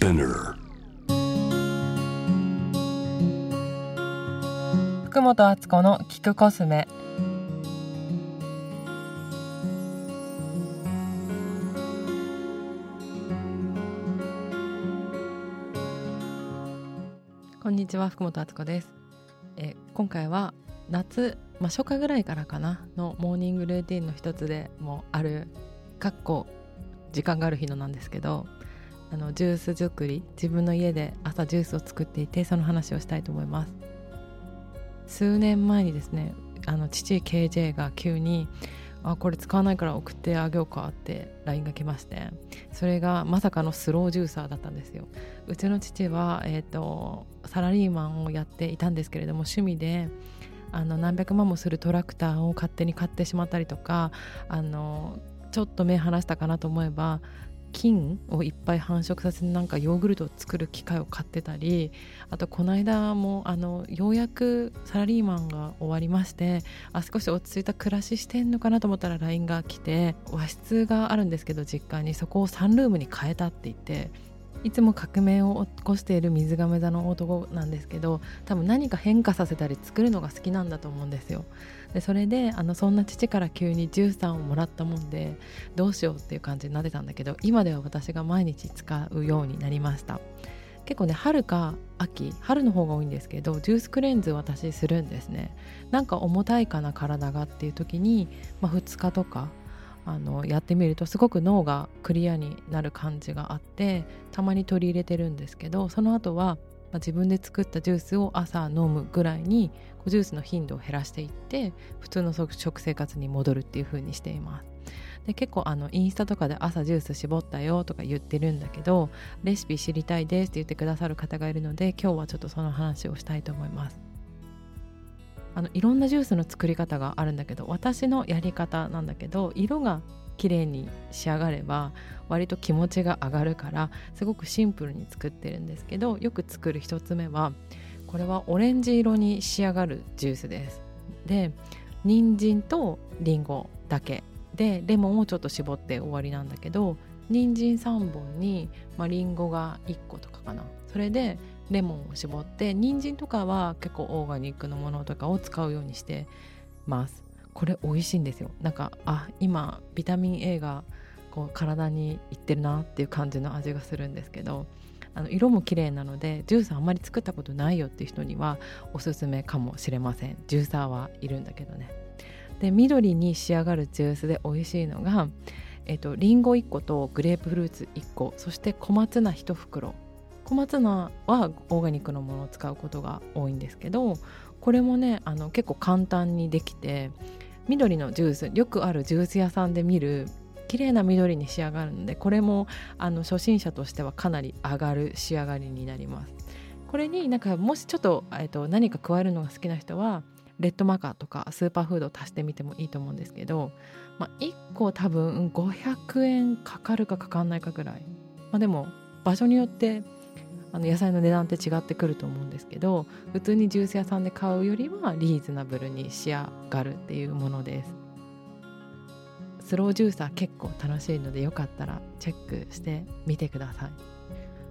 Spinner. 福本敦子の聞くコスメ。こんにちは福本敦子です。え今回は夏、まあ、初夏ぐらいからかなのモーニングルーティンの一つでもあるかっこ時間がある日のなんですけどあのジュース作り自分の家で朝ジュースを作っていてその話をしたいと思います。数年前にですねあの父 KJ が急に「あこれ使わないから送ってあげようか」って LINE が来ましてそれがまさかのスロージューサーだったんですよ。うちの父は、えーと、サラリーマンをやっていたんですけれども趣味であの何百万もするトラクターを勝手に買ってしまったりとかあのちょっと目離したかなと思えば菌をいっぱい繁殖させてなんかヨーグルトを作る機械を買ってたりあとこの間もあのようやくサラリーマンが終わりましてあ少し落ち着いた暮らししてんのかなと思ったら LINE が来て和室があるんですけど実家にそこをサンルームに変えたって言っていつも革命を起こしている水亀座の男なんですけど多分何か変化させたり作るのが好きなんだと思うんですよ。でそれであのそんな父から急に13をもらったもんでどうしようっていう感じになってたんだけど今では私が毎日使うようになりました。結構ね春か秋春の方が多いんですけどジュースクレンズ私するんですねなんか重たいかな体がっていう時に、まあ、2日とかあのやってみるとすごく脳がクリアになる感じがあってたまに取り入れてるんですけどその後は、まあ、自分で作ったジュースを朝飲むぐらいにジュースの頻度を減らしていって普通の食生活に戻るっていう風にしています。で結構あのインスタとかで朝ジュース絞ったよとか言ってるんだけどレシピ知りたいですって言ってくださる方がいるので今日はちょっとその話をしたいと思います。あのいろんなジュースの作り方があるんだけど私のやり方なんだけど色が綺麗に仕上がれば割と気持ちが上がるからすごくシンプルに作ってるんですけどよく作る1つ目はこれはオレンジ色に仕上がるジュースです。で人参とりんごだけ。でレモンをちょっと絞って終わりなんだけど人参3本に、まあ、リンゴが1個とかかな。それでレモンを絞って人参とかは結構オーガニックのものとかを使うようにしてます。これ美味しいんですよ。なんかあ今ビタミン A がこう体にいってるなっていう感じの味がするんですけどあの色も綺麗なのでジュースあんまり作ったことないよっていう人にはおすすめかもしれません。ジューサーはいるんだけどね。で緑に仕上がるジュースで美味しいのがえっとリンゴ1個とグレープフルーツ1個そして小松菜1袋。小松菜はオーガニックのものを使うことが多いんですけどこれもねあの結構簡単にできて緑のジュースよくあるジュース屋さんで見る綺麗な緑に仕上がるのでこれもあの初心者としてはかなり上がる仕上がりになります。これになんかもしちょっと,、えっと何か加えるのが好きな人はレッドマカーとかスーパーフードを足してみてもいいと思うんですけど、まあ、1個多分500円かかるかかかんないかぐらい、まあ、でも場所によってあの野菜の値段って違ってくると思うんですけど普通にジュース屋さんで買うよりはリーズナブルに仕上がるっていうものです。スロージューサー結構楽しいのでよかったらチェックしてみてください。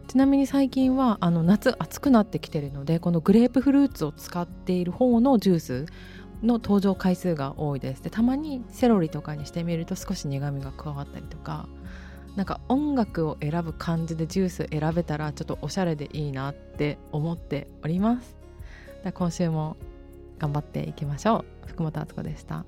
ちなみに最近はあの夏暑くなってきてるのでこのグレープフルーツを使っている方のジュースの登場回数が多いです。でたまにセロリとかにしてみると少し苦みが加わったりとかなんか音楽を選ぶ感じでジュース選べたらちょっとおしゃれでいいなって思っております今週も頑張っていきましょう福本敦子でした。